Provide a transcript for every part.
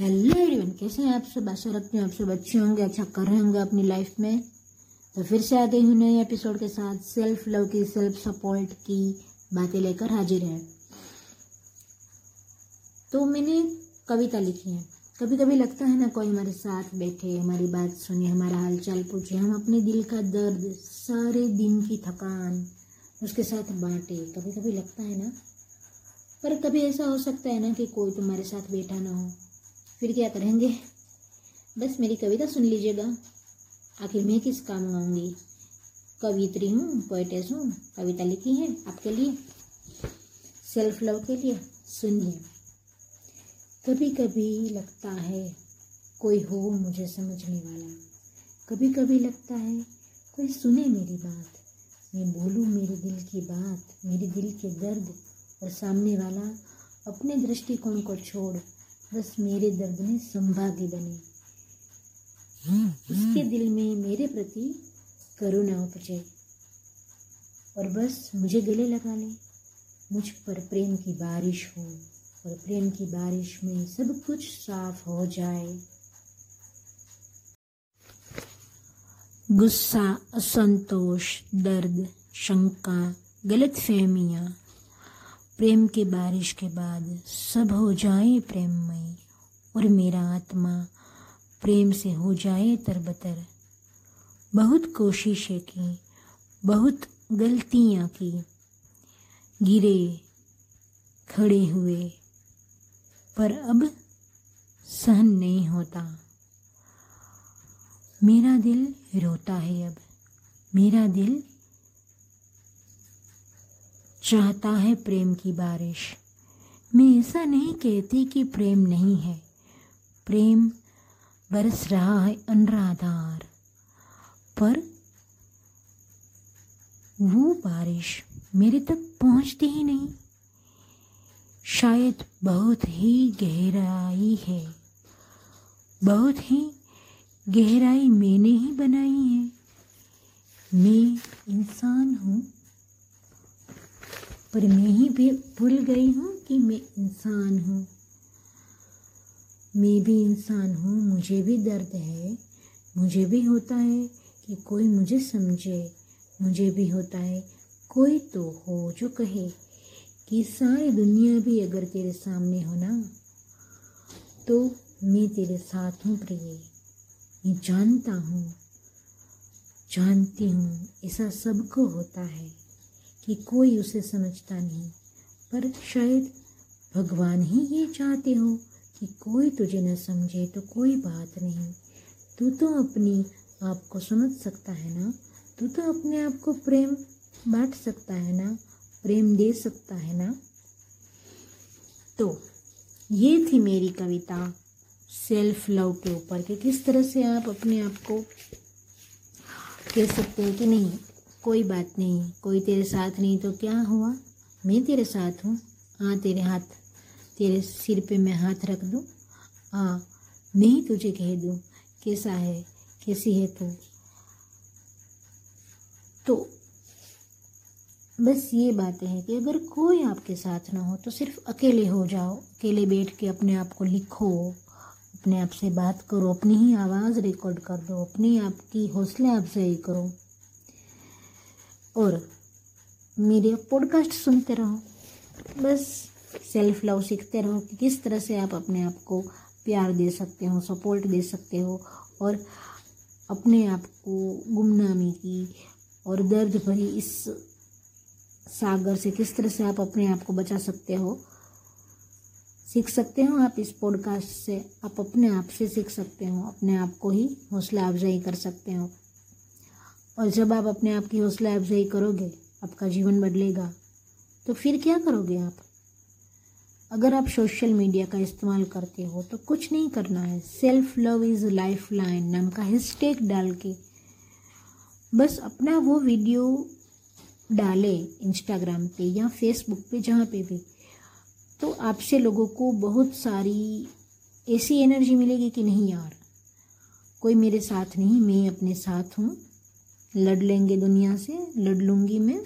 Hello everyone कैसे हैं आप सब? आशा रखते हैं आप सब अच्छे होंगे अच्छा कर रहे होंगे अपनी लाइफ में। तो फिर से आ गई हूँ नए एपिसोड के साथ सेल्फ लव की सेल्फ सपोर्ट की बातें लेकर हाजिर है। तो मैंने कविता लिखी है। कभी कभी लगता है ना, कोई हमारे साथ बैठे, हमारी बात सुने, हमारा हाल चाल पूछे, हम अपने दिल का दर्द, सारे दिन की थकान, उसके साथ बांटे। कभी कभी लगता है ना, पर कभी ऐसा हो सकता है ना कि कोई तुम्हारे साथ बैठा ना हो। फिर क्या करेंगे? बस मेरी कविता सुन लीजिएगा। आखिर मैं किस काम आऊँगी? कवित्री हूँ पोइटेस हूँ, कविता लिखी है आपके लिए सेल्फ लव के लिए, सुनिए। कभी कभी लगता है कोई हो मुझे समझने वाला। कभी कभी लगता है कोई सुने मेरी बात। मैं बोलूँ मेरे दिल की बात, मेरे दिल के दर्द और सामने वाला अपने दृष्टिकोण को छोड़ बस मेरे दर्द में संभागी बने। उसके दिल में मेरे प्रति करुणा उपजे। और बस मुझे गले लगा ले मुझ पर प्रेम की बारिश हो, और प्रेम की बारिश में सब कुछ साफ़ हो जाए। गुस्सा, असंतोष, दर्द, शंका गलत फहमियाँ प्रेम के बारिश के बाद सब हो जाए प्रेममय, और मेरा आत्मा प्रेम से हो जाए तरबतर। बहुत कोशिशें की, बहुत गलतियाँ की। गिरे, खड़े हुए, पर अब सहन नहीं होता। मेरा दिल रोता है अब, मेरा दिल चाहता है प्रेम की बारिश। मैं ऐसा नहीं कहती कि प्रेम नहीं है। प्रेम बरस रहा है अनराधार। पर वो बारिश मेरे तक पहुँचती ही नहीं। शायद बहुत ही गहराई है। बहुत ही गहराई मैंने ही बनाई है। मैं इंसान हूँ। पर मैं ही भी भूल गई हूँ कि मैं इंसान हूँ। मैं भी इंसान हूँ, मुझे भी दर्द है। मुझे भी होता है कि कोई मुझे समझे। मुझे भी होता है, कोई तो हो जो कहे कि सारी दुनिया भी अगर तेरे सामने हो ना तो मैं तेरे साथ हूँ प्रिय। मैं जानता हूँ, जानती हूँ ऐसा सबको होता है। कि कोई उसे समझता नहीं। पर शायद भगवान ही ये चाहते हो कि कोई तुझे न समझे तो कोई बात नहीं। तू तो अपनी आप को समझ सकता है ना? तू तो अपने आप को प्रेम बांट सकता है ना? प्रेम दे सकता है ना? तो ये थी मेरी कविता सेल्फ लव के ऊपर कि किस तरह से आप अपने आप को कह सकते हैं कि नहीं। कोई बात नहीं, कोई तेरे साथ नहीं तो क्या हुआ? मैं तेरे साथ हूँ। हाँ तेरे हाथ, तेरे सिर पे मैं हाथ रख दूँ। हाँ नहीं तुझे कह दूँ, कैसा है, कैसी है तू? तो बस ये बातें हैं कि अगर कोई आपके साथ ना हो तो सिर्फ़ अकेले हो जाओ, अकेले बैठ के अपने आप को लिखो, अपने आप से बात करो, अपनी ही आवाज़ रिकॉर्ड कर दो, अपनी आपकी हौसला अफजाई करो। और मेरे पॉडकास्ट सुनते रहो। बस सेल्फ लव सीखते रहो कि किस तरह से आप अपने आप को प्यार दे सकते हो सपोर्ट दे सकते हो और अपने आप को गुमनामी की और दर्द भरी इस सागर से किस तरह से आप अपने आप को बचा सकते हो। सीख सकते हो आप इस पॉडकास्ट से, आप अपने आप से सीख सकते हो, अपने आप को ही हौसला अफजाई कर सकते हो। और जब आप अपने आप की हौसला अफजाई करोगे, आपका जीवन बदलेगा तो फिर क्या करोगे आप? अगर आप सोशल मीडिया का इस्तेमाल करते हो तो कुछ नहीं करना है। Self love is life line नाम का हैशटैग डाल के। बस अपना वो वीडियो डाले इंस्टाग्राम पे या फेसबुक पे, जहाँ पे भी। तो आपसे लोगों को बहुत सारी ऐसी एनर्जी मिलेगी कि नहीं यार, कोई मेरे साथ नहीं, मैं अपने साथ हूँ। लड़ लेंगे दुनिया से, लड़ लूँगी मैं,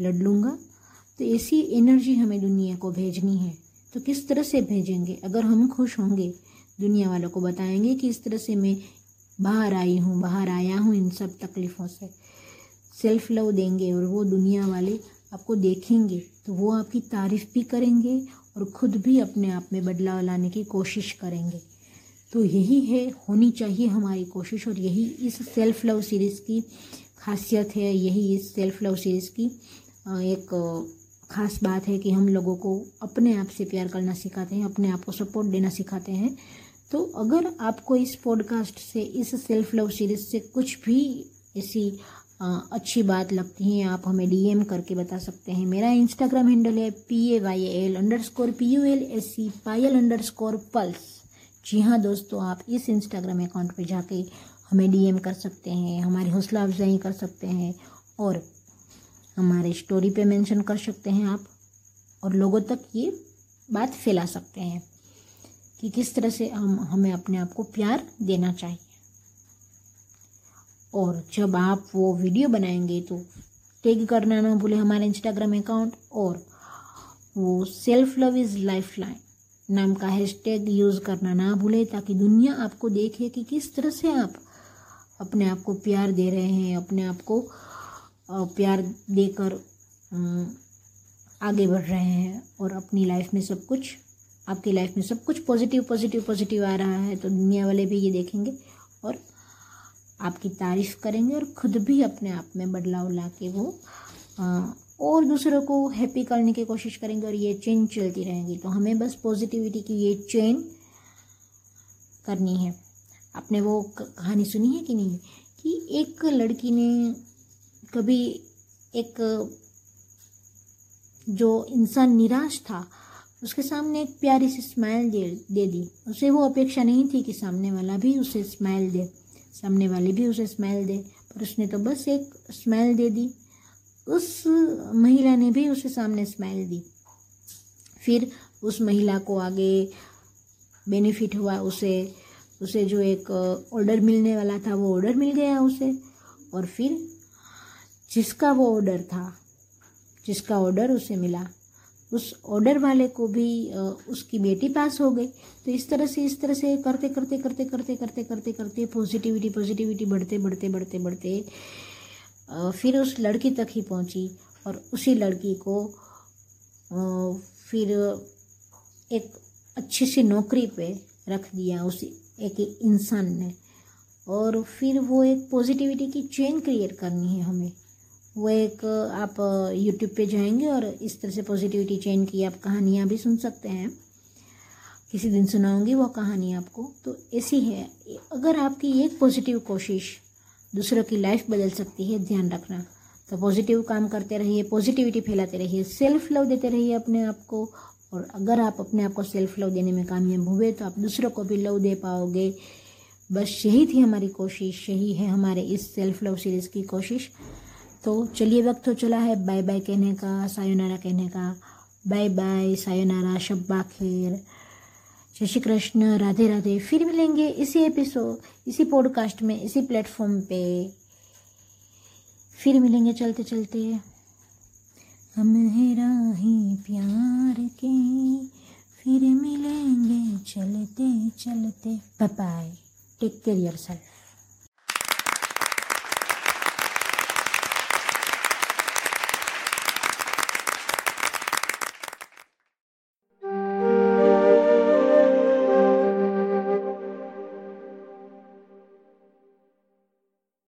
लड़ लूँगा। तो ऐसी एनर्जी हमें दुनिया को भेजनी है। तो किस तरह से भेजेंगे? अगर हम खुश होंगे, दुनिया वालों को बताएँगे कि इस तरह से मैं बाहर आई हूँ, बाहर आया हूँ इन सब तकलीफ़ों से। सेल्फ लव देंगे और वो दुनिया वाले आपको देखेंगे तो वो आपकी तारीफ़ भी करेंगे और ख़ुद भी अपने आप में बदलाव लाने की कोशिश करेंगे। तो यही है, होनी चाहिए हमारी कोशिश और यही इस सेल्फ लव सीरीज़ की खासियत है, यही इस सेल्फ लव सीरीज़ की एक ख़ास बात है कि हम लोगों को अपने आप से प्यार करना सिखाते हैं, अपने आप को सपोर्ट देना सिखाते हैं। तो अगर आपको इस पॉडकास्ट से, इस सेल्फ लव सीरीज़ से कुछ भी ऐसी अच्छी बात लगती है, आप हमें डीएम करके बता सकते हैं। मेरा इंस्टाग्राम हैंडल है P A Y L underscore P U L S C Payal underscore pulse जी हाँ दोस्तों, आप इस इंस्टाग्राम अकाउंट पे जाके हमें डीएम कर सकते हैं, हमारी हौसला अफजाई कर सकते हैं और हमारे स्टोरी पे मेंशन कर सकते हैं आप और लोगों तक ये बात फैला सकते हैं कि किस तरह से हम, हमें अपने आप को प्यार देना चाहिए। और जब आप वो वीडियो बनाएँगे तो टैग करना ना भूलें हमारे इंस्टाग्राम अकाउंट और वो self love is life line नाम का हैशटैग यूज़ करना ना भूलें, ताकि दुनिया आपको देखे कि किस तरह से आप अपने आप को प्यार दे रहे हैं, अपने आप को प्यार देकर आगे बढ़ रहे हैं और अपनी लाइफ में सब कुछ, आपकी लाइफ में सब कुछ पॉजिटिव पॉजिटिव पॉजिटिव आ रहा है तो दुनिया वाले भी ये देखेंगे और आपकी तारीफ़ करेंगे और ख़ुद भी अपने आप में बदलाव ला के वो और दूसरों को हैप्पी करने की कोशिश करेंगे और ये चेन चलती रहेंगी। तो हमें बस पॉजिटिविटी की ये चेन करनी है। आपने वो कहानी सुनी है कि नहीं? कि एक लड़की ने कभी एक, जो इंसान निराश था, उसके सामने एक प्यारी सी स्माइल दे दे दी। उसे वो अपेक्षा नहीं थी कि सामने वाला भी उसे स्माइल दे, सामने वाले भी उसे स्माइल दे, पर उसने तो बस एक स्माइल दे दी। उस महिला ने भी उसे सामने स्माइल दी। फिर उस महिला को आगे बेनिफिट हुआ, उसे उसे जो एक ऑर्डर मिलने वाला था, वो ऑर्डर मिल गया उसे। और फिर जिसका वो ऑर्डर था, जिसका ऑर्डर उसे मिला, उस ऑर्डर वाले को भी उसकी बेटी पास हो गई। तो इस तरह से, इस तरह से करते करते करते करते करते करते करते पॉजिटिविटी पॉजिटिविटी बढ़ते बढ़ते बढ़ते बढ़ते फिर उस लड़की तक ही पहुँची और उसी लड़की को फिर एक अच्छी सी नौकरी पे रख दिया उस एक इंसान ने। और फिर वो एक पॉजिटिविटी की चेन क्रिएट करनी है हमें। वो एक, आप यूट्यूब पे जाएँगे और इस तरह से पॉजिटिविटी चेन की आप कहानियाँ भी सुन सकते हैं। किसी दिन सुनाऊँगी वो कहानी आपको। तो ऐसी है, अगर आपकी एक पॉजिटिव कोशिश दूसरों की लाइफ बदल सकती है, ध्यान रखना। तो पॉजिटिव काम करते रहिए पॉजिटिविटी फैलाते रहिए सेल्फ लव देते रहिए अपने आप को। और अगर आप अपने आप को सेल्फ लव देने में कामयाब हुए तो आप दूसरों को भी लव दे पाओगे। बस यही थी हमारी कोशिश, यही है हमारे इस सेल्फ लव सीरीज़ की कोशिश। तो चलिए वक्त हो चला है बाय बाय कहने का सायोनारा कहने का। बाय बाय सायोनारा शब्बा खैर जय श्री कृष्ण राधे राधे। फिर मिलेंगे इसी एपिसोड इसी पॉडकास्ट में, इसी प्लेटफॉर्म पे। फिर मिलेंगे चलते चलते। हम है राही प्यार के। फिर मिलेंगे चलते चलते। Bye take care yourself